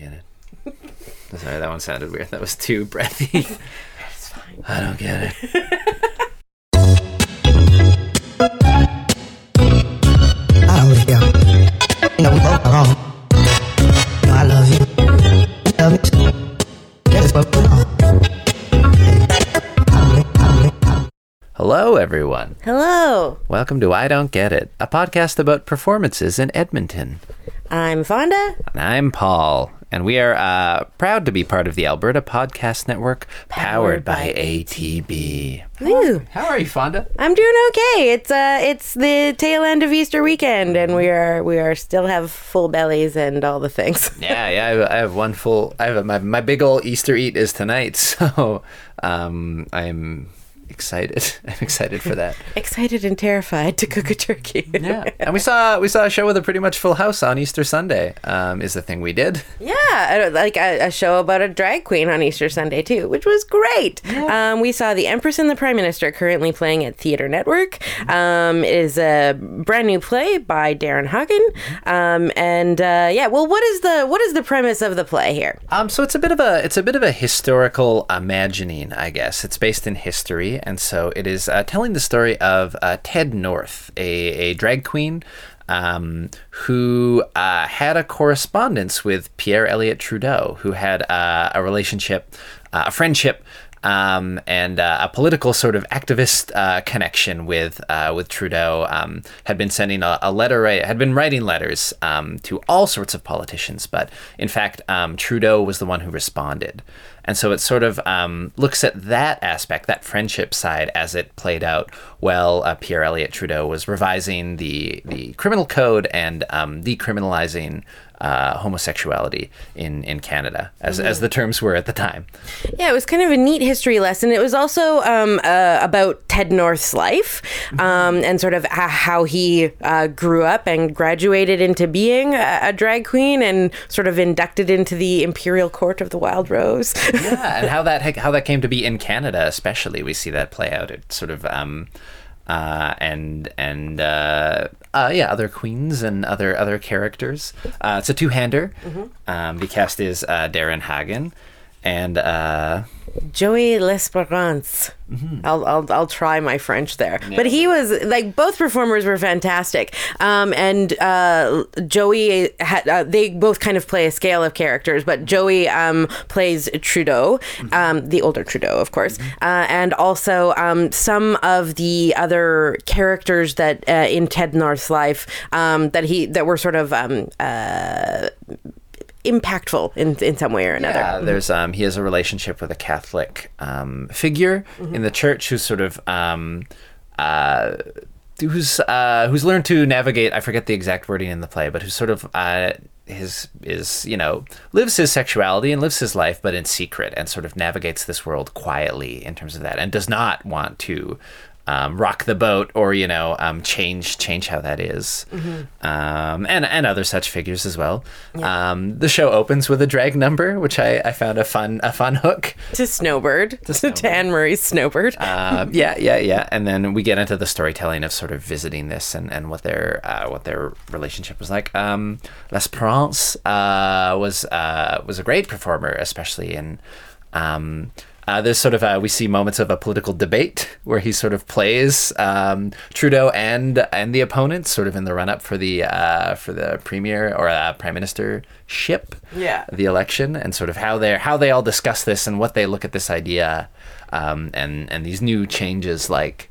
get it. Sorry, that one sounded weird. That was too breathy. It's fine. I don't get it. I don't really care. You know, we both are wrong. You know, I love you. You love me too. That is what we're on. I don't really, I don't really, I don't Hello, everyone. Hello, Welcome to I Don't Get It, a podcast about performances in Edmonton. I'm Fonda. And I'm Paul, and we are uh, proud to be part of the Alberta Podcast Network, powered, Powered by, by ATB. Woo. How are you, Fonda? I'm doing okay. It's uh, it's the tail end of Easter weekend, and we are we are still have full bellies and all the things. Yeah, yeah. I have, I have one full. I have a, my my big old Easter eat is tonight, so um, I'm excited. I'm excited for that. Excited and terrified to cook a turkey. Yeah, and we saw we saw a show with a pretty much full house on Easter Sunday. Um, is the thing we did. Yeah, like a, a show about a drag queen on Easter Sunday too, which was great. Um, we saw The Empress and the Prime Minister currently playing at Theatre Network. Um, it is a brand new play by Darrin Hagen. Um, and uh, yeah, well, what is the what is the premise of the play here? Um, so it's a bit of a it's a bit of a historical imagining, I guess. It's based in history, and so it is uh, telling the story of uh, Ted Northe, a, a drag queen um, who uh, had a correspondence with Pierre Elliott Trudeau, who had uh, a relationship, uh, a friendship. Um, and uh, a political sort of activist uh, connection with uh, with Trudeau um, had been sending a, a letter, had been writing letters um, to all sorts of politicians, but in fact, um, Trudeau was the one who responded. And so it sort of um, looks at that aspect, that friendship side, as it played out. while uh, Pierre Elliott Trudeau was revising the the criminal code and um, decriminalizing uh, homosexuality in, in Canada, as, as the terms were at the time. Yeah, it was kind of a neat history lesson. It was also um, uh, about Ted Northe's life um, and sort of how he uh, grew up and graduated into being a, a drag queen and sort of inducted into the Imperial Court of the Wild Rose. yeah, and how that how that came to be in Canada, especially, we see that play out. It sort of um, uh, and and uh, uh, yeah, other queens and other other characters. Uh, it's a two hander. Um, the cast is uh, Darrin Hagen and uh, Joey L'Esperance. I'll, I'll I'll try my French there, but he was like both performers were fantastic. Um, and uh, Joey had uh, they both kind of play a scale of characters, but Joey um, plays Trudeau, um, the older Trudeau, of course, uh, and also um, some of the other characters that uh, in Ted Northe's life um, that he that were sort of um, uh, impactful in in some way or another. Yeah, there's um he has a relationship with a Catholic um figure in the church who's sort of um uh who's uh who's learned to navigate I forget the exact wording in the play, but who's sort of uh his is you know lives his sexuality and lives his life but in secret and sort of navigates this world quietly in terms of that and does not want to um, rock the boat or you know um, change change how that is. Um, and and other such figures as well. Um, the show opens with a drag number, which I, I found a fun a fun hook. to Snowbird, to, Anne Murray's Snowbird. Um, yeah, yeah, yeah. And then we get into the storytelling of sort of visiting this and, and what their uh, what their relationship was like. Um, L'Esperance uh, was uh, was a great performer, especially in. Um, uh, there's sort of uh, we see moments of a political debate where he sort of plays um, Trudeau and and the opponents sort of in the run up for the uh, for the premier or uh, prime minister ship Yeah. the election and sort of how they how they all discuss this and what they look at this idea um, and and these new changes like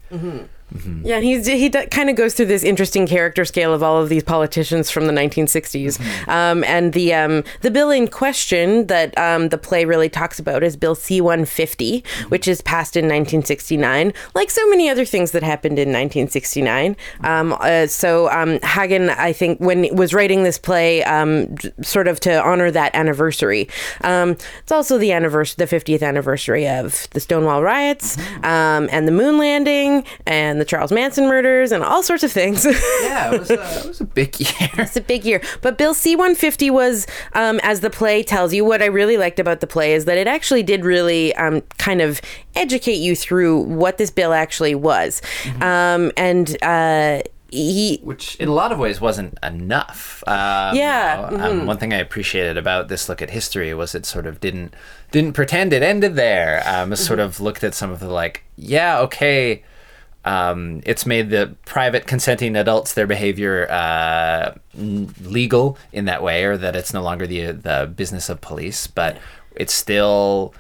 Yeah, and he's he d- kind of goes through this interesting character scale of all of these politicians from the 1960s, Mm-hmm. um, and the um, the bill in question that um, the play really talks about is Bill C-150, Mm-hmm. which is passed in 1969, like so many other things that happened in 1969. Um, uh, so um, Hagen, I think, when he was writing this play, um, j- sort of to honor that anniversary. Um, it's also the anniversary, the 50th anniversary of the Stonewall riots Mm-hmm. um, and the moon landing and the Charles Manson murders and all sorts of things. yeah it was a, it was a big year it's a big year. But Bill C 150 was, um, as the play tells you, what I really liked about the play is that it actually did really um, kind of educate you through what this bill actually was. Um, and uh, he which in a lot of ways wasn't enough. Um, Yeah, you know, um, one thing I appreciated about this look at history was it sort of didn't didn't pretend it ended there. Um, it sort of looked at some of the like, yeah, okay. Um, it's made the private consenting adults their behavior uh, n- legal in that way, or that it's no longer the the business of police, but it's still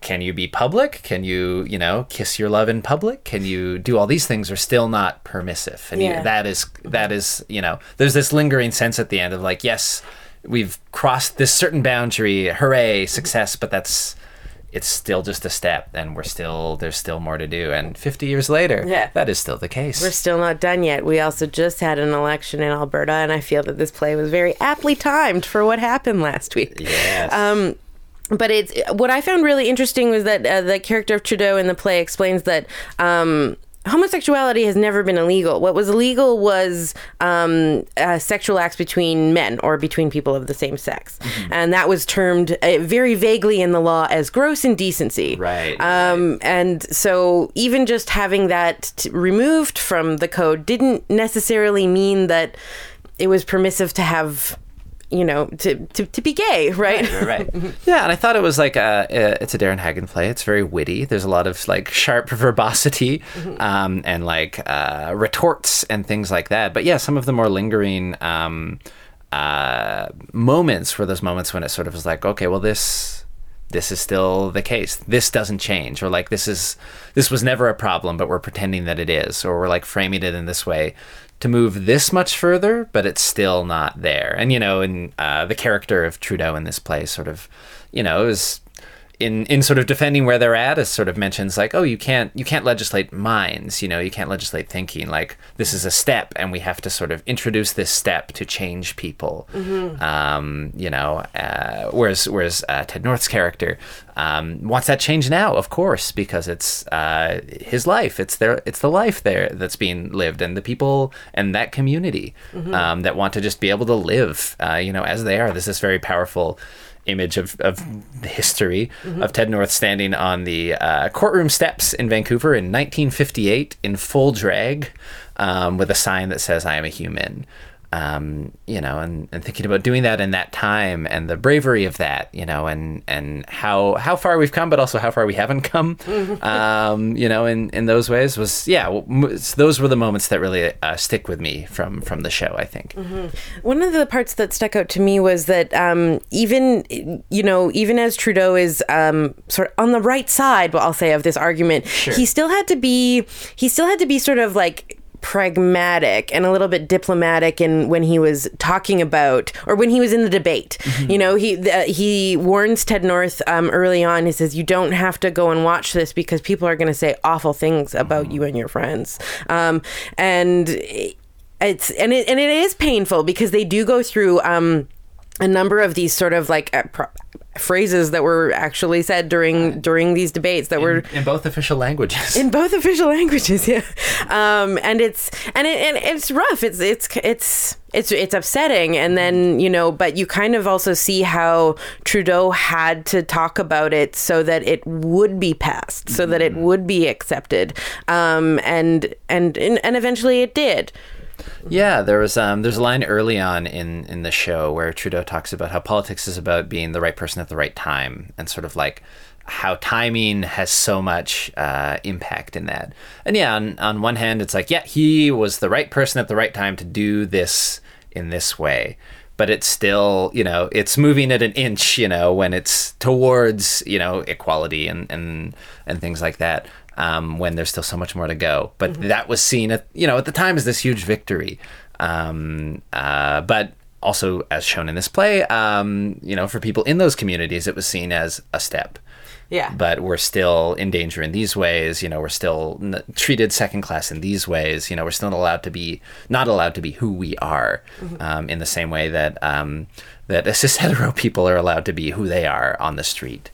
can you be public? Can you, you know, kiss your love in public? Can you do all these things are still not permissive? And you- that is that is, you know, there's this lingering sense at the end of like, yes, we've crossed this certain boundary, hooray, success, but that's it's still just a step and we're still there's still more to do and 50 years later Yeah. that is still the case we're still not done yet. We also just had an election in Alberta, and I feel that this play was very aptly timed for what happened last week. yes. Um, but it's what I found really interesting was that uh, the character of Trudeau in the play explains that um, homosexuality has never been illegal. What was illegal was um, uh, sexual acts between men or between people of the same sex, and that was termed uh, very vaguely in the law as gross indecency. Right, Um, and so even just having that t- removed from the code didn't necessarily mean that it was permissive to have. You know, to, to, to be gay, right? right. Yeah, and I thought it was like a, uh, it's a Darrin Hagen play. It's very witty. There's a lot of like sharp verbosity um, and like uh, retorts and things like that. But yeah, some of the more lingering um, uh, moments were those moments when it sort of was like, okay, well this this is still the case. This doesn't change, or like this is this was never a problem, but we're pretending that it is, or we're like framing it in this way to move this much further, but it's still not there. And you know, in uh, the character of Trudeau in this play, sort of, you know, is in in sort of defending where they're at, is sort of mentions like, oh, you can't you can't legislate minds, you know, you can't legislate thinking. Like this is a step, and we have to sort of introduce this step to change people. Um, you know, uh, whereas whereas uh, Ted Northe's character um, wants that change now, of course, because it's uh, his life. It's their it's the life there that's being lived, and the people and that community um, that want to just be able to live, uh, you know, as they are. This is very powerful image of, of the history of Ted Northe standing on the uh, courtroom steps in Vancouver in 1958 in full drag um, with a sign that says, I am a human. Um, you know, and, and thinking about doing that in that time and the bravery of that, you know, and, and how, how far we've come, but also how far we haven't come, um, you know, in, in those ways was, yeah, well, those were the moments that really uh, stick with me from, from the show, I think. One of the parts that stuck out to me was that um, even, you know, even as Trudeau is um, sort of on the right side, well, I'll say, of this argument, he still had to be, he still had to be sort of like pragmatic and a little bit diplomatic in when he was talking about or when he was in the debate. You know he the, he warns ted northe um, early on. He says you don't have to go and watch this because people are going to say awful things about you and your friends. Um, and it's and it and it is painful because they do go through um a number of these sort of like uh, phrases that were actually said during during these debates that were In both official languages. in both official languages yeah. Um and it's and it and it's rough. It's it's it's it's it's upsetting. And then you know but you kind of also see how Trudeau had to talk about it so that it would be passed so that it would be accepted. Um and and and, and eventually it did Yeah, there was um, there's a line early on in in the show where Trudeau talks about how politics is about being the right person at the right time, and sort of like how timing has so much uh, impact in that. And yeah, on on one hand, it's like yeah, he was the right person at the right time to do this in this way. But it's still, you know, it's moving at an inch, you know, when it's towards, you know, equality and and and things like that um, when there's still so much more to go. But that was seen at you know at the time as this huge victory. Um, uh, but also, as shown in this play, um, you know, for people in those communities, it was seen as a step. Yeah. But we're still in danger in these ways. You know, we're still n- treated second class in these ways. You know, we're still not allowed to be not allowed to be who we are um, in the same way that um, that cis hetero people are allowed to be who they are on the street.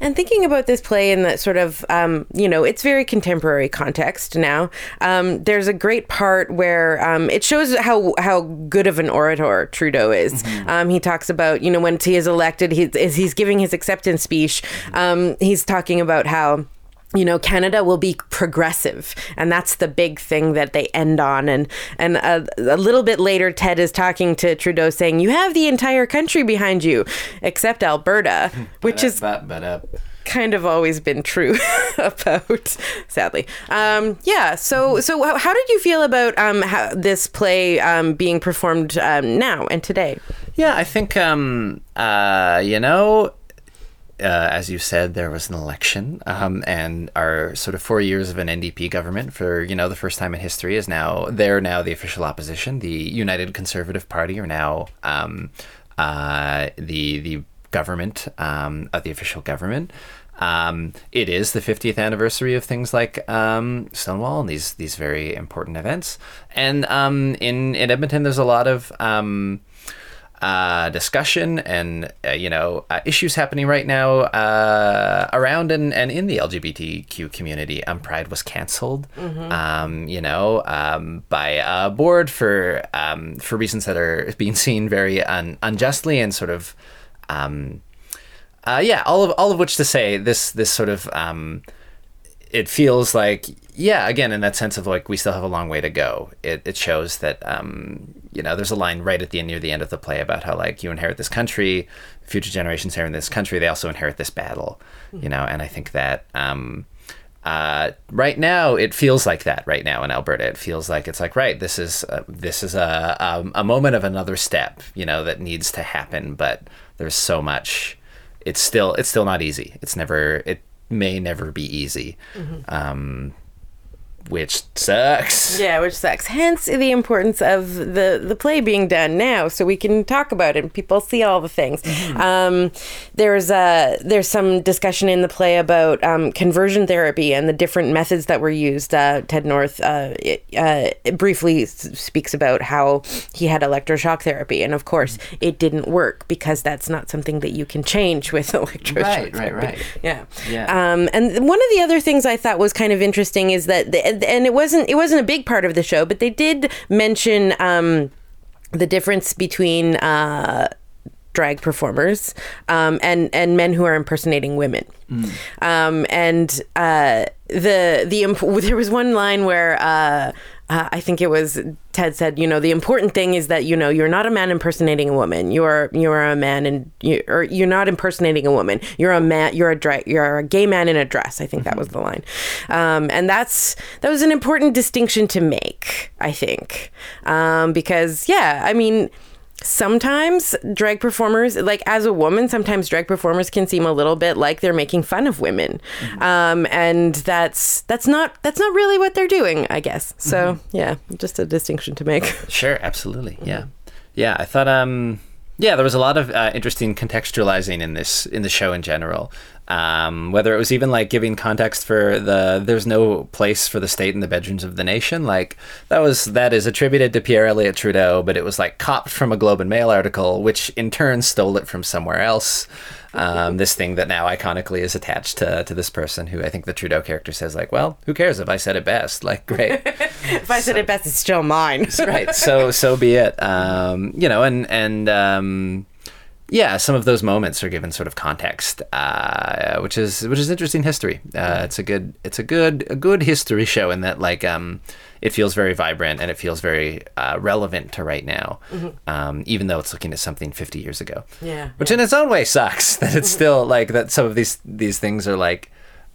And thinking about this play in that sort of, um, you know, it's very contemporary context now. Um, there's a great part where um, it shows how how good of an orator Trudeau is. Um, he talks about, you know, when he is elected, he, he's giving his acceptance speech, um, he's talking about how you know Canada will be progressive and that's the big thing that they end on. And and a, a little bit later Ted is talking to Trudeau saying you have the entire country behind you except Alberta which is uh, kind of always been true about sadly. Um yeah so so how, how did you feel about um how this play um being performed um, now and today? Yeah, I think um, uh, you know, uh, as you said, there was an election, um, and our sort of four years of an NDP government for you know the first time in history is now they're now the official opposition. The United Conservative Party are now um, uh, the the government um, of the official government. Um, it is the 50th anniversary of things like um, Stonewall and these these very important events. And um, in in Edmonton, there's a lot of uh, discussion and uh, you know uh, issues happening right now uh, around and, and in the LGBTQ community. Um, Pride was canceled, um, you know, um, by a board for um, for reasons that are being seen very un- unjustly and sort of. Um, uh, yeah, all of all of which to say this this sort of um, it feels like yeah again in that sense of like we still have a long way to go it, it shows that um, you know there's a line right at the end near the end of the play about how like you inherit this country future generations here in this country they also inherit this battle you know and i think that um, uh, right now it feels like that right now in alberta. It feels like it's like right this is uh, this is a, a, a moment of another step you know that needs to happen but there's so much it's still it's still not easy. It's never it may never be easy. Um which sucks Yeah, which sucks. Hence the importance of the the play being done now, so we can talk about it and people see all the things. Um, there's uh, there's some discussion in the play about um, conversion therapy and the different methods that were used. Uh, Ted Northe uh, it, uh, it briefly speaks about how he had electroshock therapy, and of course it didn't work because that's not something that you can change with electroshock Right, right, right. Yeah. Yeah. Um, and one of the other things I thought was kind of interesting is that, the, and it wasn't it wasn't a big part of the show, but they did mention um, the difference between uh, drag performers um, and and men who are impersonating women. Um, and uh, the the imp- there was one line where. Uh, uh, I think it was Ted said, you know, the important thing is that you know you're not a man impersonating a woman. You're you're a man and you or you're not impersonating a woman. You're a man. You're a dra- you're a gay man in a dress. I think that was the line, um, and that's that was an important distinction to make. I think um, because yeah, I mean sometimes drag performers like as a woman sometimes drag performers can seem a little bit like they're making fun of women. Um, and that's that's not that's not really what they're doing i guess. So yeah just a distinction to make. Sure, absolutely. Yeah. Yeah, I thought um yeah, there was a lot of uh, interesting contextualizing in this in the show in general. Um, whether it was even like giving context for the there's no place for the state in the bedrooms of the nation, like that was that is attributed to Pierre Elliott Trudeau, but it was like copped from a Globe and Mail article, which in turn stole it from somewhere else. Um, this thing that now iconically is attached to to this person, who I think the Trudeau character says like, well, who cares if I said it best? Like, great. if i said it best it's still mine right so so be it um you know and and um yeah some of those moments are given sort of context uh which is which is interesting history. Uh it's a good it's a good a good history show in that like um it feels very vibrant and it feels very uh, relevant to right now um even though it's looking at something 50 years ago. Yeah, which in its own way sucks that it's still like that some of these these things are like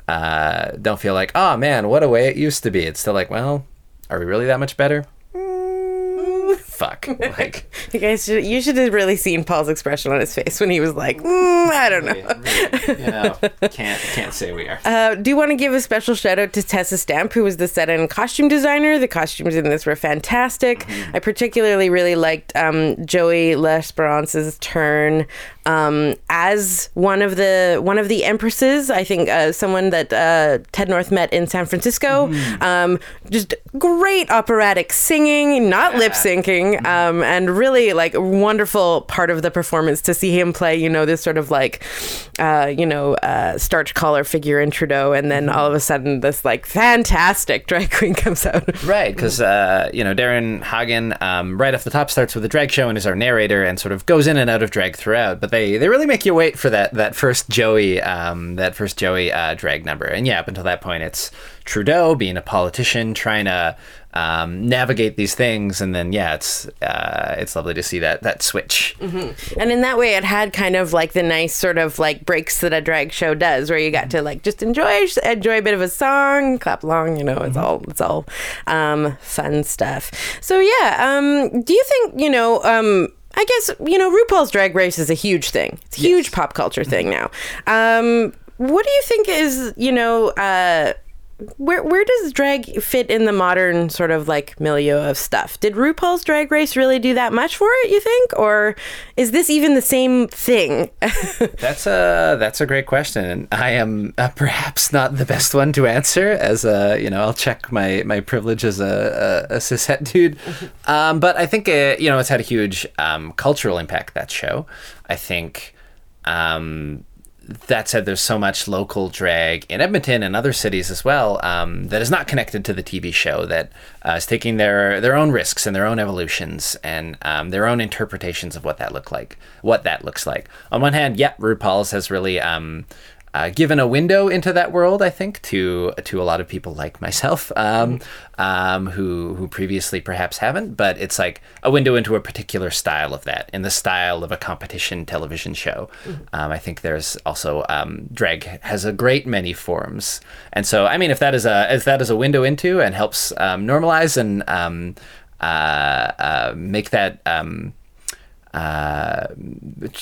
uh don't feel like oh man what a way it used to be. It's still like well are we really that much better? Mm, fuck? Like you guys should, you should have really seen paul's expression on his face when he was like mm, i don't know. You know can't can't say we are. Uh, do you want to give a special shout out to Tessa Stamp, who was the set and costume designer? The costumes in this were fantastic. I particularly really liked um, Joey L'Esperance's turn um, as one of the one of the empresses. I think uh, someone that uh, Ted Northe met in San Francisco. Um, just great operatic singing, not lip syncing, um, and really like wonderful part of the performance to see him play. You know this sort of like uh, you know uh, starch collar figure in Trudeau, and then all of a sudden this like fantastic drag queen comes out. Right, because uh, you know Darrin Hagen, um, right off the top, starts with a drag show and is our narrator, and sort of goes in and out of drag throughout. But they they really make you wait for that that first Joey um, that first Joey uh, drag number. And yeah, up until that point, it's Trudeau being a politician trying to um, navigate these things, and then yeah, it's uh, it's lovely to see that that switch. And in that way, it had kind of like the nice sort of like breaks that a drag show does, where you got to like just enjoy enjoy a bit of a song, clap along. You know, it's all it's all um, fun stuff. So yeah, um, do you think you know? Um, I guess you know RuPaul's Drag Race is a huge thing. It's a huge pop culture thing now. Um, what do you think is you know? Uh, where where does drag fit in the modern sort of like milieu of stuff? Did RuPaul's Drag Race really do that much for it? You think, or is this even the same thing? That's a that's a great question, and I am uh, perhaps not the best one to answer. As a you know, I'll check my my privilege as a a, a cishet dude, um, but I think uh you know it's had a huge um, cultural impact. That show, I think. Um, that said, there's so much local drag in Edmonton and other cities as well um, that is not connected to the TV show. That uh, is taking their their own risks and their own evolutions and um, their own interpretations of what that look like, what that looks like. On one hand, yeah, RuPaul's has really um, uh, given a window into that world, I think, to to a lot of people like myself, um, um, who who previously perhaps haven't. But it's like a window into a particular style of that, in the style of a competition television show. Um, I think there's also um, drag has a great many forms, and so I mean, if that is a if that is a window into and helps um, normalize and um, uh, uh, make that. Uh,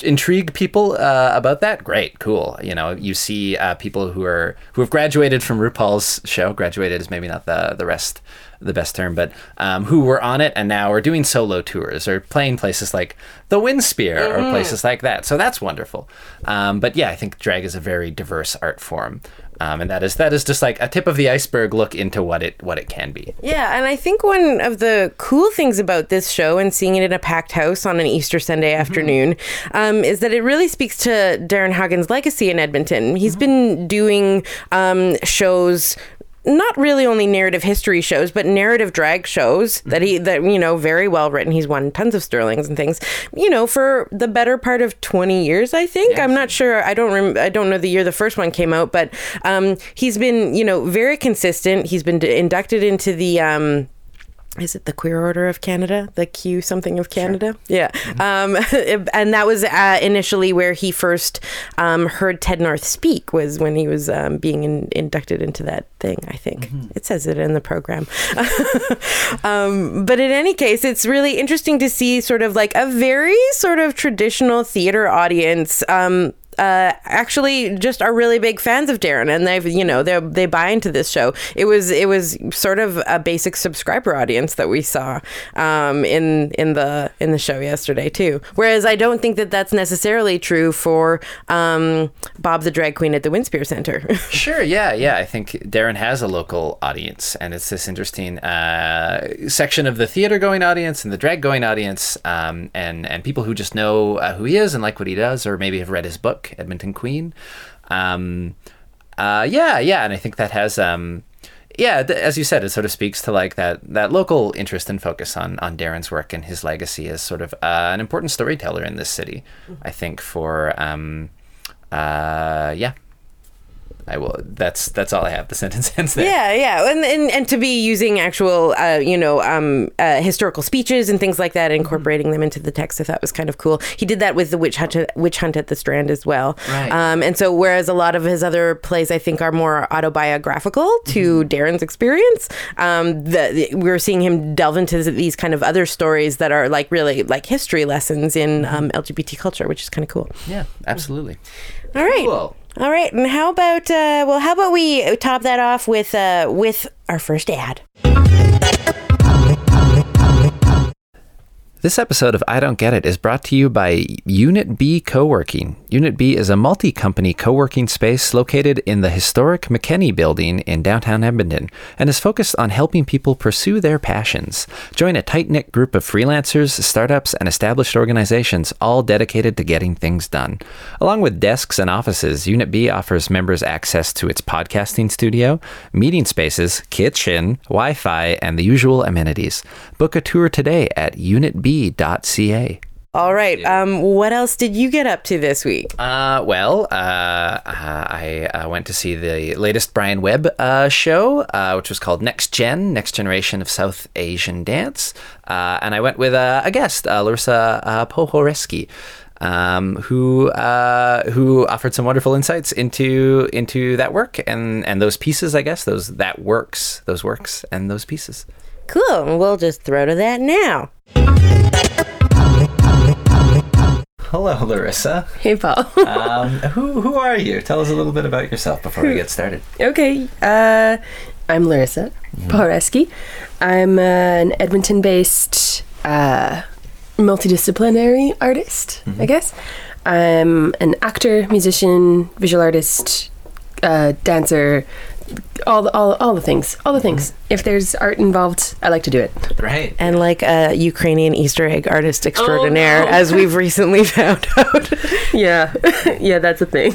intrigue people uh, about that, great, cool. You know, you see uh, people who are who have graduated from RuPaul's show. Graduated is maybe not the the rest the best term, but um, who were on it and now are doing solo tours or playing places like the Winspear or places like that. So that's wonderful. Um, but yeah, I think drag is a very diverse art form. Um, and that is that is just like a tip of the iceberg look into what it what it can be. Yeah, and I think one of the cool things about this show and seeing it in a packed house on an Easter Sunday afternoon um, is that it really speaks to Darrin Hagen's legacy in Edmonton. He's been doing um, shows not really only narrative history shows, but narrative drag shows that he that you know very well written. He's won tons of Sterlings and things. You know, for the better part of twenty years, I think. I'm not sure. I don't. Rem- I don't know the year the first one came out, but um, he's been you know very consistent. He's been d- inducted into the. Um, is it the Queer Order of Canada? The Q something of Canada? Yeah. Um, and that was uh, initially where he first um, heard Ted Northe speak, was when he was um, being in, inducted into that thing, I think. It says it in the program. um, but in any case, it's really interesting to see sort of like a very sort of traditional theater audience. Uh, actually just are really big fans of Darrin and they've you know they they buy into this show. It was it was sort of a basic subscriber audience that we saw um, in in the in the show yesterday too. Whereas I don't think that that's necessarily true for um, Bob the drag queen at the Winspear Center. Sure, yeah, yeah. I think Darrin has a local audience, and it's this interesting uh, section of the theater going audience and the drag going audience, um, and and people who just know uh, who he is and like what he does, or maybe have read his book, Edmonton Queen. Um, uh, yeah, yeah, and I think that has. Um, yeah, th- as you said, it sort of speaks to like that that local interest and focus on on Darrin's work and his legacy as sort of uh, an important storyteller in this city. I think for um, uh, yeah, I will. That's that's all I have. The sentence ends there. Yeah, yeah, and and, and to be using actual, uh, you know, um, uh, historical speeches and things like that, incorporating them into the text, I thought was kind of cool. He did that with the witch hunt, witch hunt at the Strand as well. Right. Um, and so, whereas a lot of his other plays, I think, are more autobiographical to Darrin's experience, um, the, the- we're seeing him delve into these kind of other stories that are like really like history lessons in um, LGBT culture, which is kind of cool. Yeah, absolutely. All right. Cool. All right, and how about uh, well, how about we top that off with uh, with our first ad? This episode of I Don't Get It is brought to you by Unit B Co-working. Unit B is a multi-company co-working space located in the historic McKenney building in downtown Edmonton and is focused on helping people pursue their passions. Join a tight-knit group of freelancers, startups, and established organizations all dedicated to getting things done. Along with desks and offices, Unit B offers members access to its podcasting studio, meeting spaces, kitchen, Wi-Fi, and the usual amenities. Book a tour today at unitb.ca. All right. Um, what else did you get up to this week? Uh, well, uh, uh, I uh, went to see the latest Brian Webb uh, show, uh, which was called Next Gen, Next Generation of South Asian Dance. Uh, and I went with uh, a guest, uh, Larissa uh, Pohoreski. Um, who uh, who offered some wonderful insights into into that work and and those pieces I guess those that works those works and those pieces. Cool. We'll just throw to that now. Hello, Larissa. Hey, Paul. Um, who who are you? Tell us a little bit about yourself before we get started. okay. Uh, I'm Larissa Pohoreski. I'm uh, an Edmonton based uh, multidisciplinary artist, I guess. I'm an actor, musician, visual artist, uh, dancer, all the, all, all the things. All the things. If there's art involved, I like to do it. Right. And like a Ukrainian Easter egg artist extraordinaire, no. as we've recently found out. Yeah. yeah, that's a thing.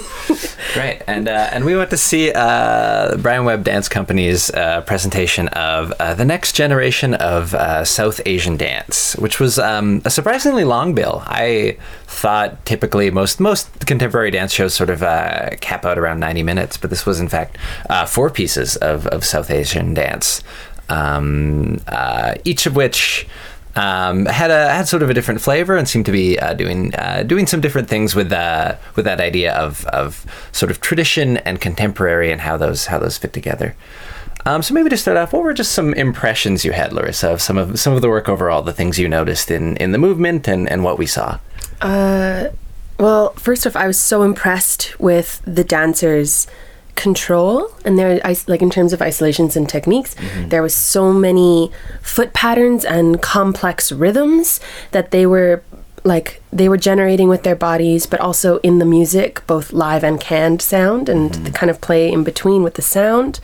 Right, and uh, and we went to see uh, Brian Webb Dance Company's uh, presentation of uh, the next generation of uh, South Asian dance, which was um, a surprisingly long bill. I thought typically most most contemporary dance shows sort of uh, cap out around ninety minutes, but this was in fact uh, four pieces of, of South Asian dance, um, uh, each of which um, had a had sort of a different flavor and seemed to be uh, doing uh, doing some different things with uh, with that idea of of sort of tradition and contemporary and how those how those fit together. Um, so maybe to start off, what were just some impressions you had, Larissa, of some of some of the work overall, the things you noticed in in the movement and and what we saw. Well, first off, I was so impressed with the dancers' control and their is- like in terms of isolations and techniques. There was so many foot patterns and complex rhythms that they were like they were generating with their bodies, but also in the music, both live and canned sound, and the kind of play in between with the sound.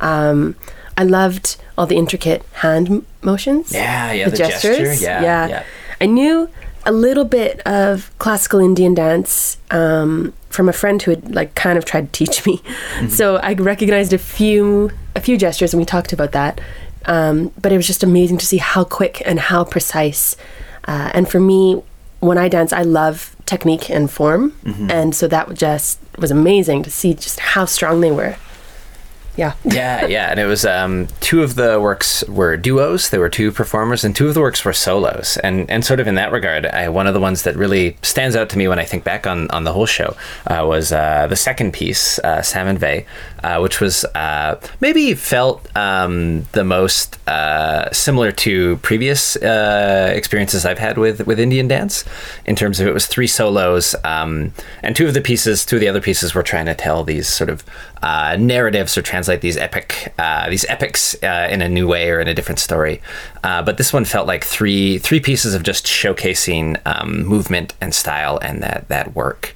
Um, I loved all the intricate hand motions. Yeah, yeah, the gesture, yeah, yeah. I knew a little bit of classical Indian dance um, from a friend who had like kind of tried to teach me. So I recognized a few a few gestures, and we talked about that. Um, but it was just amazing to see how quick and how precise. Uh, and for me, when I dance, I love technique and form, and so that just was amazing to see just how strong they were. Yeah. yeah, yeah, and it was um, two of the works were duos. There were two performers, and two of the works were solos. And and sort of in that regard, I, one of the ones that really stands out to me when I think back on on the whole show uh, was uh, the second piece, uh, Salmon Vey, uh, which was uh, maybe felt um, the most uh, similar to previous experiences I've had with with Indian dance, in terms of it was three solos, um, and two of the pieces, two of the other pieces were trying to tell these sort of narratives or translate these epic uh, these epics uh, in a new way or in a different story. Uh, but this one felt like three three pieces of just showcasing um, movement and style and that that work.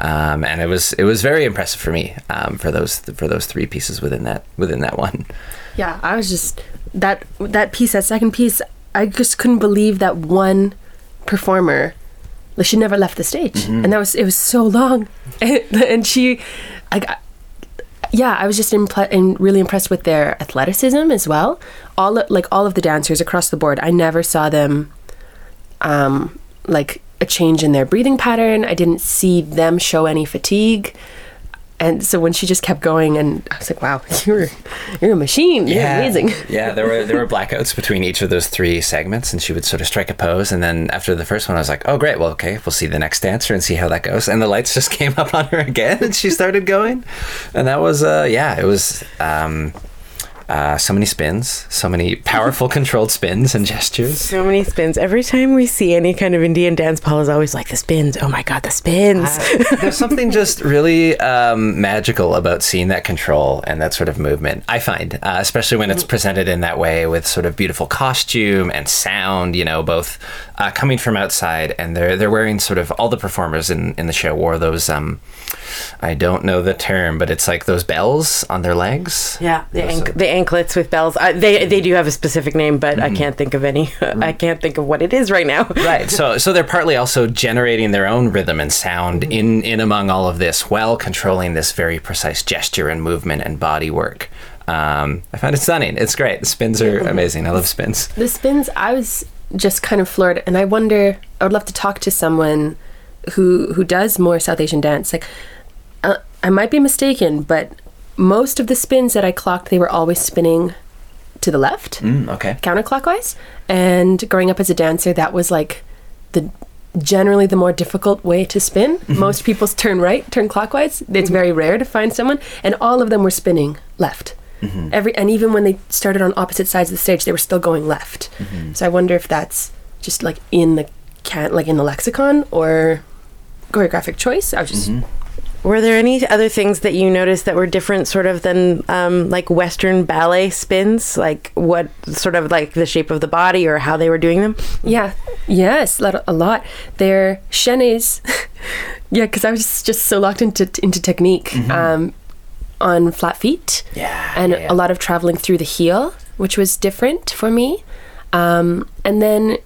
Um, and it was it was very impressive for me um, for those for those three pieces within that within that one. Yeah, I was just that that piece, that second piece. I just couldn't believe that one performer, like she never left the stage, and that was it was so long, and, and she, like, I- yeah, I was just impl- really impressed with their athleticism as well. All of, like all of the dancers across the board, I never saw them, um, like a change in their breathing pattern. I didn't see them show any fatigue. And so when she just kept going, and I was like, "Wow, you're you're a machine. You're amazing." yeah, there were there were blackouts between each of those three segments, and she would sort of strike a pose, and then after the first one, I was like, "Oh, great! Well, okay, we'll see the next dancer and see how that goes." And the lights just came up on her again, and she started going, and that was uh, yeah, it was um, uh, so many spins, so many powerful controlled spins and gestures. So many spins. Every time we see any kind of Indian dance, Paul is always like, the spins. Oh my God, the spins. There's something just really um, magical about seeing that control and that sort of movement. I find, uh, especially when it's presented in that way with sort of beautiful costume and sound. You know, both uh, coming from outside and they're they're wearing sort of all the performers in in the show wore those. Um, I don't know the term, but it's like those bells on their legs. Yeah, the, ank- the anklets with bells. I, they they do have a specific name, but Mm-hmm. I can't think of any. I can't think of what it is right now. right so so they're partly also generating their own rhythm and sound in in among all of this while controlling this very precise gesture and movement and body work um, i find it stunning it's great the spins are amazing i love spins The spins, I was just kind of floored, and I wonder. I would love to talk to someone who who does more South Asian dance. Like, uh, I might be mistaken, but most of the spins that I clocked, they were always spinning to the left, Mm, okay. counterclockwise. And growing up as a dancer, that was like the generally the more difficult way to spin. Most people turn right, turn clockwise. It's very rare to find someone, and all of them were spinning left. Every and even when they started on opposite sides of the stage, they were still going left. So I wonder if that's just like in the can like in the lexicon or choreographic choice. I was just Were there any other things that you noticed that were different, sort of, than um, like Western ballet spins? Like what sort of like the shape of the body or how they were doing them? Yeah. Yes, lot- a lot. They're chaînés. yeah, because I was just so locked into into technique um, on flat feet. Yeah, and yeah, yeah. a lot of traveling through the heel, which was different for me. Um, and then,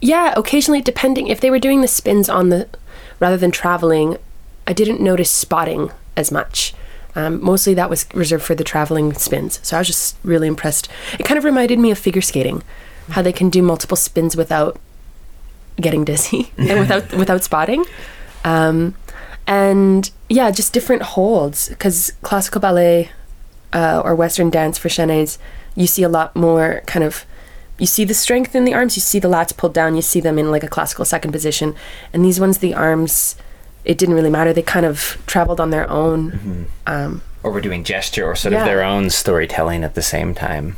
yeah, occasionally, depending if they were doing the spins on the rather than traveling, I didn't notice spotting as much. Um, mostly that was reserved for the traveling spins. So I was just really impressed. It kind of reminded me of figure skating, how they can do multiple spins without getting dizzy and without without spotting. Um, and yeah, just different holds because classical ballet uh, or Western dance for chaînés, you see a lot more kind of. You see the strength in the arms. You see the lats pulled down. You see them in like a classical second position, and these ones, the arms, it didn't really matter. They kind of traveled on their own. Um, Or we're doing gesture or sort Yeah. of their own storytelling at the same time.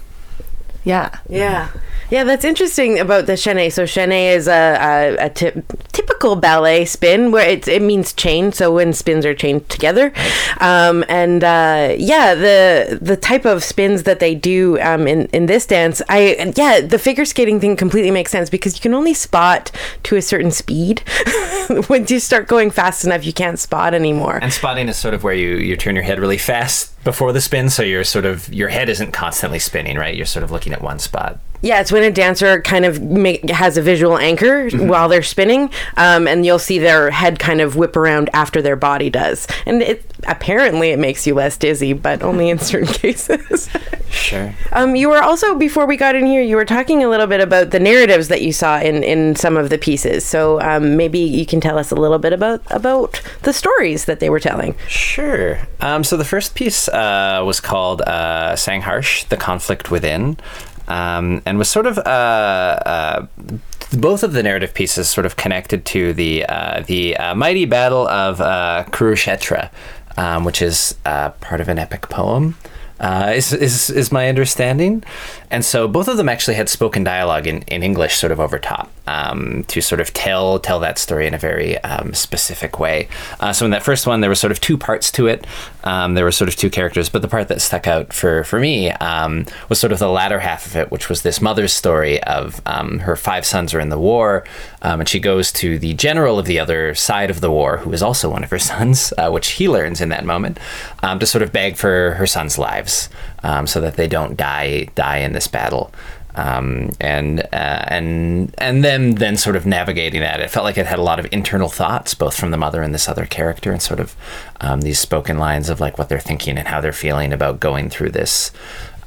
Yeah, Yeah. Yeah, that's interesting about the chaîné. So chaîné is a, a, a ty- typical ballet spin where it, it means chain. So when spins are chained together, um, and uh, yeah, the the type of spins that they do um, in in this dance, I yeah, the figure skating thing completely makes sense because you can only spot to a certain speed. Once you start going fast enough, you can't spot anymore. And spotting is sort of where you, you turn your head really fast before the spin, so you're sort of your head isn't constantly spinning, right? You're sort of looking at one spot. Yeah, it's when a dancer kind of make, has a visual anchor while they're spinning, um, and you'll see their head kind of whip around after their body does. And it apparently it makes you less dizzy, but only in certain cases. Sure. um, you were also before we got in here, you were talking a little bit about the narratives that you saw in, in some of the pieces. So um, maybe you can tell us a little bit about about the stories that they were telling. Sure. Um, so the first piece uh, was called uh, Sangharsh, The Conflict Within, um, and was sort of uh, uh, both of the narrative pieces sort of connected to the uh, the uh, mighty battle of uh, Kurukshetra, um, which is uh, part of an epic poem. Uh, is, is is my understanding, and so both of them actually had spoken dialogue in, in English, sort of over top, um, to sort of tell tell that story in a very um, specific way. Uh, so in that first one, there were sort of two parts to it. Um, there were sort of two characters, but the part that stuck out for for me um, was sort of the latter half of it, which was this mother's story of um, her five sons are in the war, um, and she goes to the general of the other side of the war, who is also one of her sons, uh, which he learns in that moment, to sort of beg for her sons' lives um, so that they don't die die in this battle. Um, and uh, and and then then sort of navigating that, it felt like it had a lot of internal thoughts, both from the mother and this other character, and sort of um, these spoken lines of like what they're thinking and how they're feeling about going through this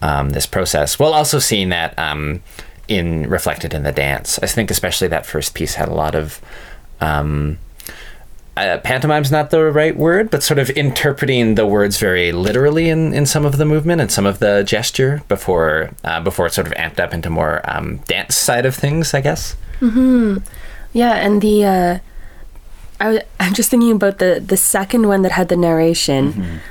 um, this process, while also seeing that um, in reflected in the dance. I think especially that first piece had a lot of um, uh, pantomime's not the right word, but sort of interpreting the words very literally in, in some of the movement and some of the gesture before uh, before it sort of amped up into more um, dance side of things, I guess. Hmm. Yeah, and the uh, I, w- I'm just thinking about the the second one that had the narration.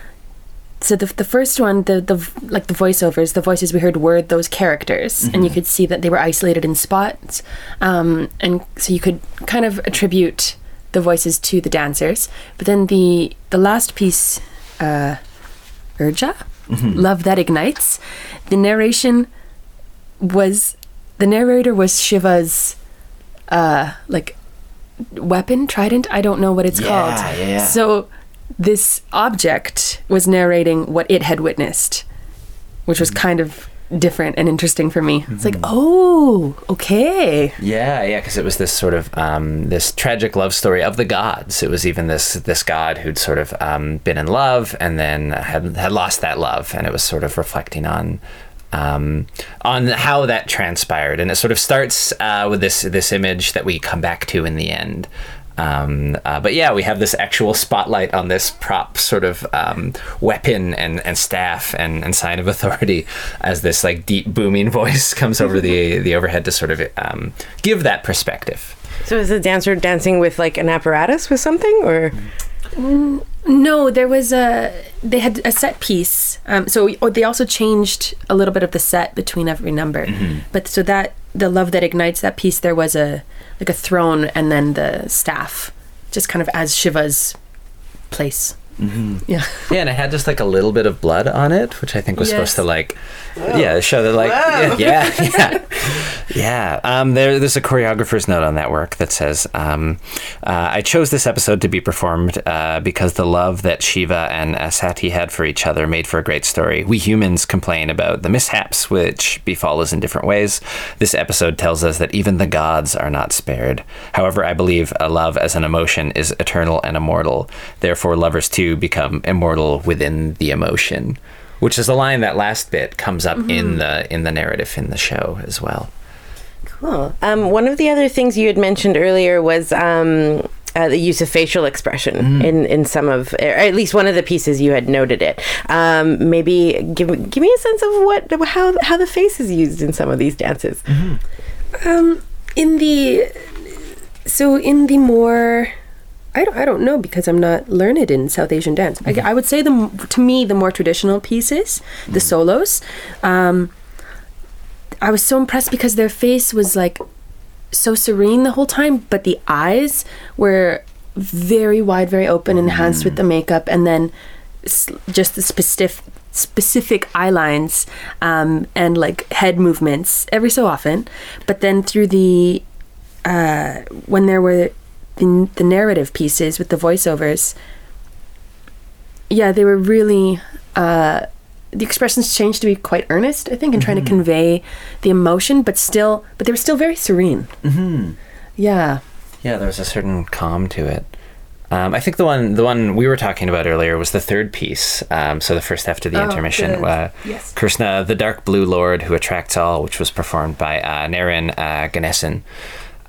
So the the first one, the the like the voiceovers, the voices we heard were those characters, and you could see that they were isolated in spots, um, and so you could kind of attribute the voices to the dancers. But then the the last piece, uh, Urja, love that ignites. The narration was the narrator was Shiva's uh like weapon trident i don't know what it's Yeah, called yeah, yeah. so this object was narrating what it had witnessed which was kind of different and interesting for me it's like oh okay Yeah, yeah, because it was this sort of um, this tragic love story of the gods. It was even this this god who'd sort of um, been in love and then had had lost that love, and it was sort of reflecting on um, on how that transpired, and it sort of starts uh, with this this image that we come back to in the end. Um, uh, but yeah, we have this actual spotlight on this prop sort of um, weapon and, and staff and, and sign of authority as this like deep booming voice comes over the the overhead to sort of um, give that perspective. So is the dancer dancing with like an apparatus with something or? No, there was a they had a set piece. Um, so or they also changed a little bit of the set between every number. But so that the love that ignites that piece, there was a like a throne and then the staff, just kind of as Shiva's place. Yeah. Yeah, and it had just like a little bit of blood on it, which I think was supposed to like, yeah, show that like, yeah, yeah, yeah. yeah. Um, there, there's a choreographer's note on that work that says, um, uh, "I chose this episode to be performed uh, because the love that Shiva and Asati had for each other made for a great story. We humans complain about the mishaps which befall us in different ways. This episode tells us that even the gods are not spared. However, I believe a love as an emotion is eternal and immortal. Therefore, lovers too become immortal within the emotion." Which is a line that last bit comes up in the in the narrative in the show as well. Cool. Um, one of the other things you had mentioned earlier was um, uh, the use of facial expression in, in some of, or at least one of the pieces you had noted it. Um, maybe give give me a sense of what how how the face is used in some of these dances. Um, in the so in the more I don't, I don't know because I'm not learned in South Asian dance. I, I would say the to me the more traditional pieces, the solos. Um, I was so impressed because their face was like so serene the whole time, but the eyes were very wide, very open, enhanced with the makeup, and then s- just the specific specific eye lines um, and like head movements every so often. But then through the uh, when there were the, the narrative pieces with the voiceovers, yeah, they were really. Uh, the expressions changed to be quite earnest, I think, in trying to convey the emotion, but still, but they were still very serene. Mm-hmm. Yeah. Yeah, there was a certain calm to it. Um, I think the one the one we were talking about earlier was the third piece. Um, so the first after the Oh, intermission, uh, Yes. Krishna, the Dark Blue Lord who attracts all, which was performed by uh, Naren uh, Ganesan.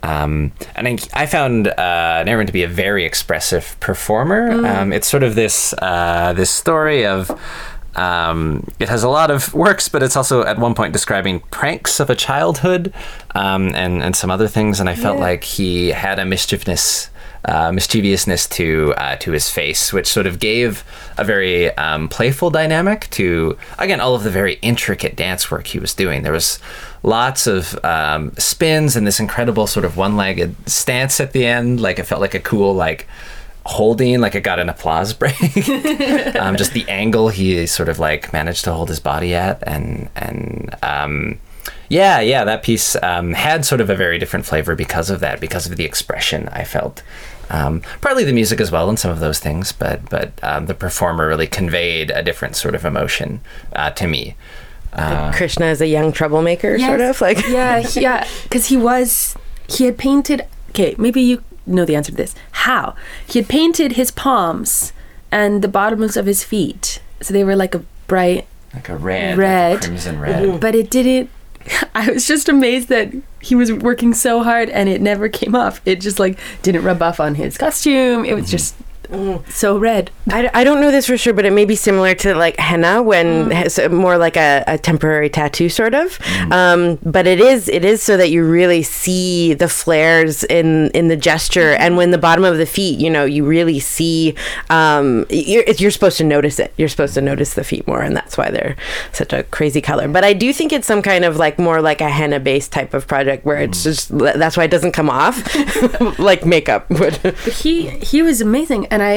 Um, and I, I found uh, Naren to be a very expressive performer. Um, it's sort of this uh, this story of. Um, it has a lot of works, but it's also at one point describing pranks of a childhood um, and and some other things. And I felt like he had a mischievousness uh, mischievousness to uh, to his face, which sort of gave a very um, playful dynamic to again all of the very intricate dance work he was doing. There was lots of um, spins and this incredible sort of one-legged stance at the end. Like it felt like a cool like holding, like it got an applause break. um, just the angle he sort of like managed to hold his body at, and and um, yeah, yeah, that piece um, had sort of a very different flavor because of that, because of the expression I felt. Um, partly the music as well, and some of those things, but but um, the performer really conveyed a different sort of emotion uh, to me. Uh, Krishna is a young troublemaker, sort of like yeah, he- yeah, because he was he had painted. Okay, maybe you know the answer to this. How he had painted his palms and the bottoms of his feet, so they were like a bright like a red, like a Red. crimson red. but it didn't i was just amazed that he was working so hard and it never came off. It just like didn't rub off on his costume. It was mm-hmm. just so red I, I don't know this for sure, but it may be similar to like henna when it's more like a, a temporary tattoo sort of. Um, but it is it is so that you really see the flares in in the gesture, and when the bottom of the feet, you know, you really see. Um, you're you're supposed to notice it. You're supposed to notice the feet more, and that's why they're such a crazy color. But I do think it's some kind of like more like a henna based type of project where it's just that's why it doesn't come off like makeup would. he he was amazing and i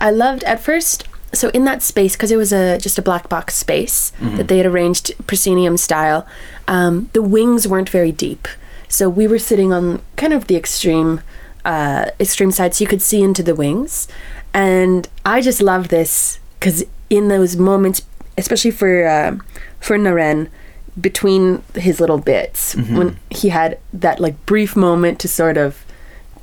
i loved at first so in that space because it was a just a black box space that they had arranged proscenium style um, the wings weren't very deep. So we were sitting on kind of the extreme uh, extreme side so you could see into the wings. And i just loved this because in those moments especially for uh, for naren between his little bits when he had that like brief moment to sort of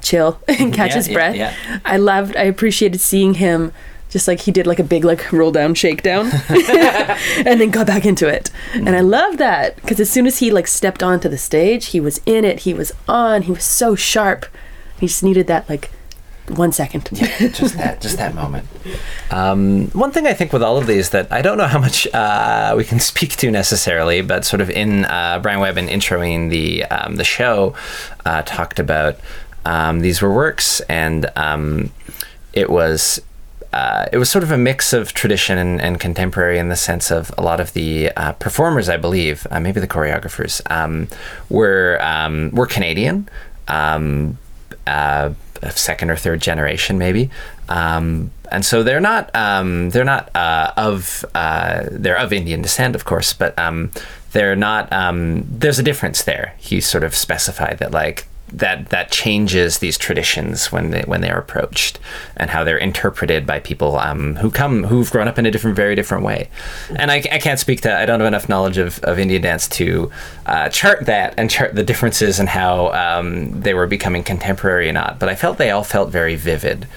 chill and catch Yeah, his breath. yeah. I loved, I appreciated seeing him just like he did like a big like roll down shakedown and then got back into it. And i love that because as soon as he like stepped onto the stage he was in it he was on he was so sharp. He just needed that like one second. Yeah, just that just that moment. Um, one thing i think with all of these that i don't know how much uh, we can speak to necessarily but sort of in uh, brian webb and introing the um, the show uh, talked about um, these were works and um, it was uh, it was sort of a mix of tradition and, and, contemporary in the sense of a lot of the uh, performers, I believe, uh, maybe the choreographers, um, were um, were Canadian, um, uh, second or third generation, maybe, um, and so they're not um, they're not uh, of uh, they're of Indian descent, of course, but um, they're not. there's a difference there. He sort of specified that like that that changes these traditions when they when they're approached and how they're interpreted by people um, who come who've grown up in a different very different way and I, I can't speak to I don't have enough knowledge of, of Indian dance to uh, chart that and chart the differences and how um, they were becoming contemporary or not but I felt they all felt very vivid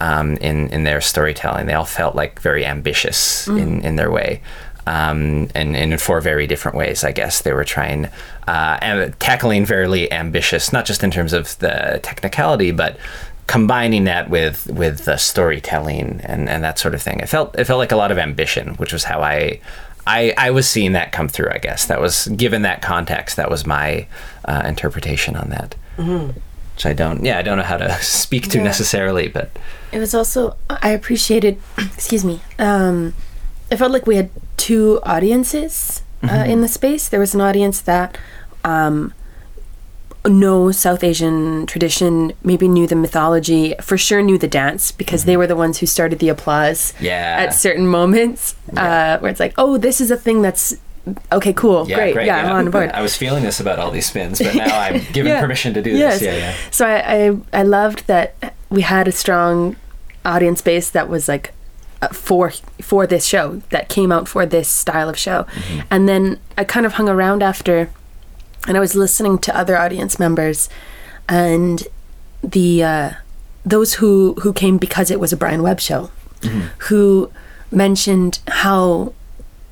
um, in in their storytelling they all felt like very ambitious mm. in in their way um, and, and in four very different ways, I guess. They were trying, uh, and tackling fairly ambitious, not just in terms of the technicality, but combining that with with the storytelling and, and that sort of thing. It felt it felt like a lot of ambition, which was how I I, I was seeing that come through. I guess that was given that context. That was my uh, interpretation on that. Mm-hmm. Which I don't. Yeah, I don't know how to speak to yeah. necessarily, but it was also I appreciated. excuse me. Um, it felt like we had two audiences uh, mm-hmm. in the space. There was an audience that um, know South Asian tradition, maybe knew the mythology, for sure knew the dance because mm-hmm. they were the ones who started the applause yeah. at certain moments yeah. uh, where it's like, oh, this is a thing that's okay, cool, yeah, great, great, yeah, I'm on board. I was feeling this about all these spins, but now I'm given permission to do yes. this. Yeah, yeah. So I, I, I loved that we had a strong audience base that was like uh, for for this show that came out for this style of show mm-hmm. and then i kind of hung around after and i was listening to other audience members and the uh, those who who came because it was a brian webb show mm-hmm. who mentioned how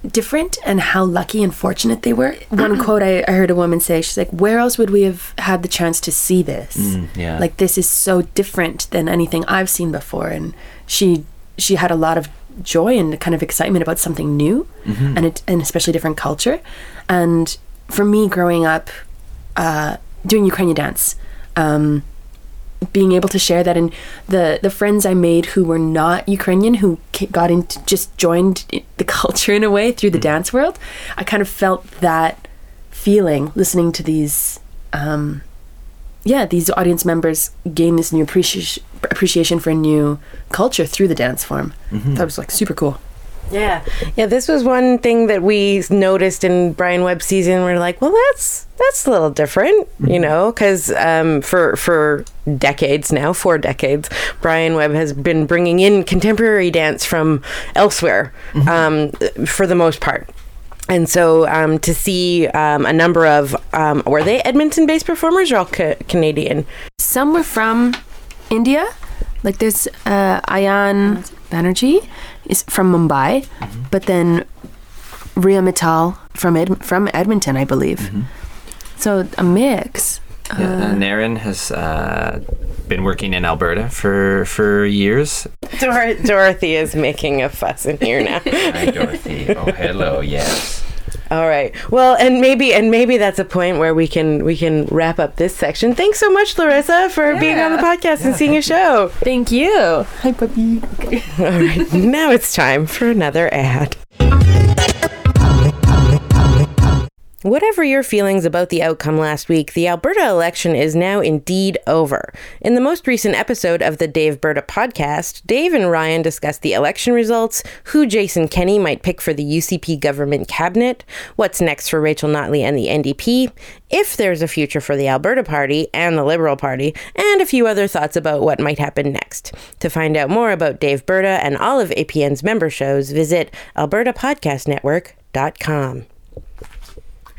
different and how lucky and fortunate they were. One quote I, I, heard a woman say, she's like, Where else would we have had the chance to see this? Mm, yeah. Like, this is so different than anything I've seen before. And she she had a lot of joy and kind of excitement about something new mm-hmm. and it, and especially different culture. And for me, growing up, uh, doing Ukrainian dance, um, being able to share that, and the the friends I made who were not Ukrainian, who got into just joined the culture in a way through the mm-hmm. dance world, I kind of felt that feeling listening to these. Um, yeah, these audience members gain this new appreci- appreciation for a new culture through the dance form. Mm-hmm. That was like super cool. Yeah, yeah. This was one thing that we noticed in Brian Webb season. We're like, well, that's that's a little different, mm-hmm. you know, because um, for for decades now, four decades, Brian Webb has been bringing in contemporary dance from elsewhere, mm-hmm. um, for the most part and so um, to see um, a number of um, were they Edmonton-based performers or all ca- Canadian? Some were from India, like there's uh, Ayan Banerjee is from Mumbai, mm-hmm. but then Ria Mittal from Ed- from Edmonton, I believe. Mm-hmm. So a mix. Yeah, uh, Naren has uh, been working in Alberta for for years. Dor- Dorothy is making a fuss in here now. Hi, Dorothy. Oh, hello. Yes. All right. Well, and maybe and maybe that's a point where we can we can wrap up this section. Thanks so much, Larissa, for yeah. being on the podcast yeah. and seeing a show. Thank you. Hi, puppy. Okay. All right. now it's time for another ad. Whatever your feelings about the outcome last week, the Alberta election is now indeed over. In the most recent episode of the Daveberta podcast, Dave and Ryan discussed the election results, who Jason Kenney might pick for the UCP government cabinet, what's next for Rachel Notley and the NDP, if there's a future for the Alberta Party and the Liberal Party, and a few other thoughts about what might happen next. To find out more about Daveberta and all of APN's member shows, visit albertapodcastnetwork.com.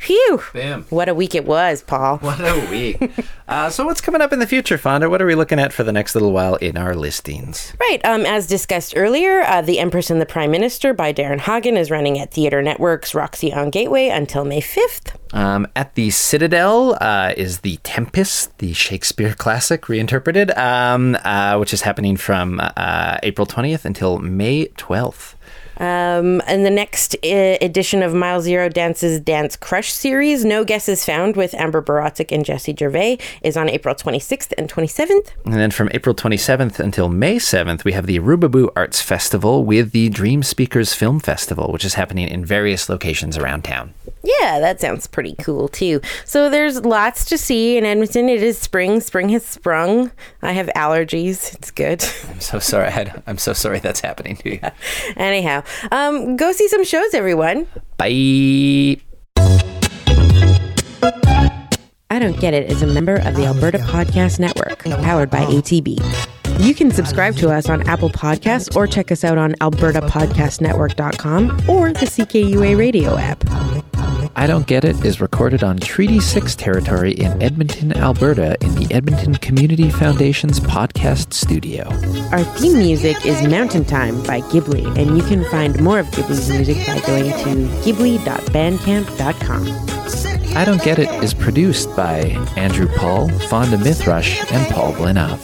Phew. Bam. What a week it was, Paul. What a week. uh, so, what's coming up in the future, Fawnda? What are we looking at for the next little while in our listings? Right. Um, as discussed earlier, uh, The Empress and the Prime Minister by Darrin Hagen is running at Theatre Network's Roxy on Gateway until May 5th. Um, at the Citadel uh, is The Tempest, the Shakespeare classic reinterpreted, um, uh, which is happening from uh, April 20th until May 12th. Um, and the next uh, edition of Mile Zero Dance's Dance Crush series, No Guesses Found with Amber Borotsik and Jesse Gervais, is on April 26th and 27th. And then from April 27th until May 7th, we have the Rubaboo Arts Festival with the Dream Speakers Film Festival, which is happening in various locations around town. Yeah, that sounds pretty cool too. So there's lots to see in Edmonton. It is spring. Spring has sprung. I have allergies. It's good. I'm so sorry. I, I'm so sorry that's happening to you. Anyhow, um, go see some shows, everyone. Bye. I Don't Get It is a member of the Alberta Podcast Network, powered by ATB. You can subscribe to us on Apple Podcasts or check us out on albertapodcastnetwork.com or the CKUA radio app. I Don't Get It is recorded on Treaty 6 territory in Edmonton, Alberta, in the Edmonton Community Foundation's podcast studio. Our theme music is Mountain Time by Ghibli, and you can find more of Ghibli's music by going to ghibli.bandcamp.com. I Don't Get It is produced by Andrew Paul, Fawnda Mithrush, and Paul Blinov.